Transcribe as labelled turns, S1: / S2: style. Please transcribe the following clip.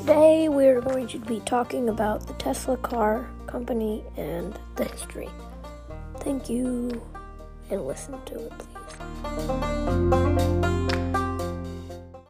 S1: Today we're going to be talking about the Tesla car company and the history. Thank you, and listen to it, please.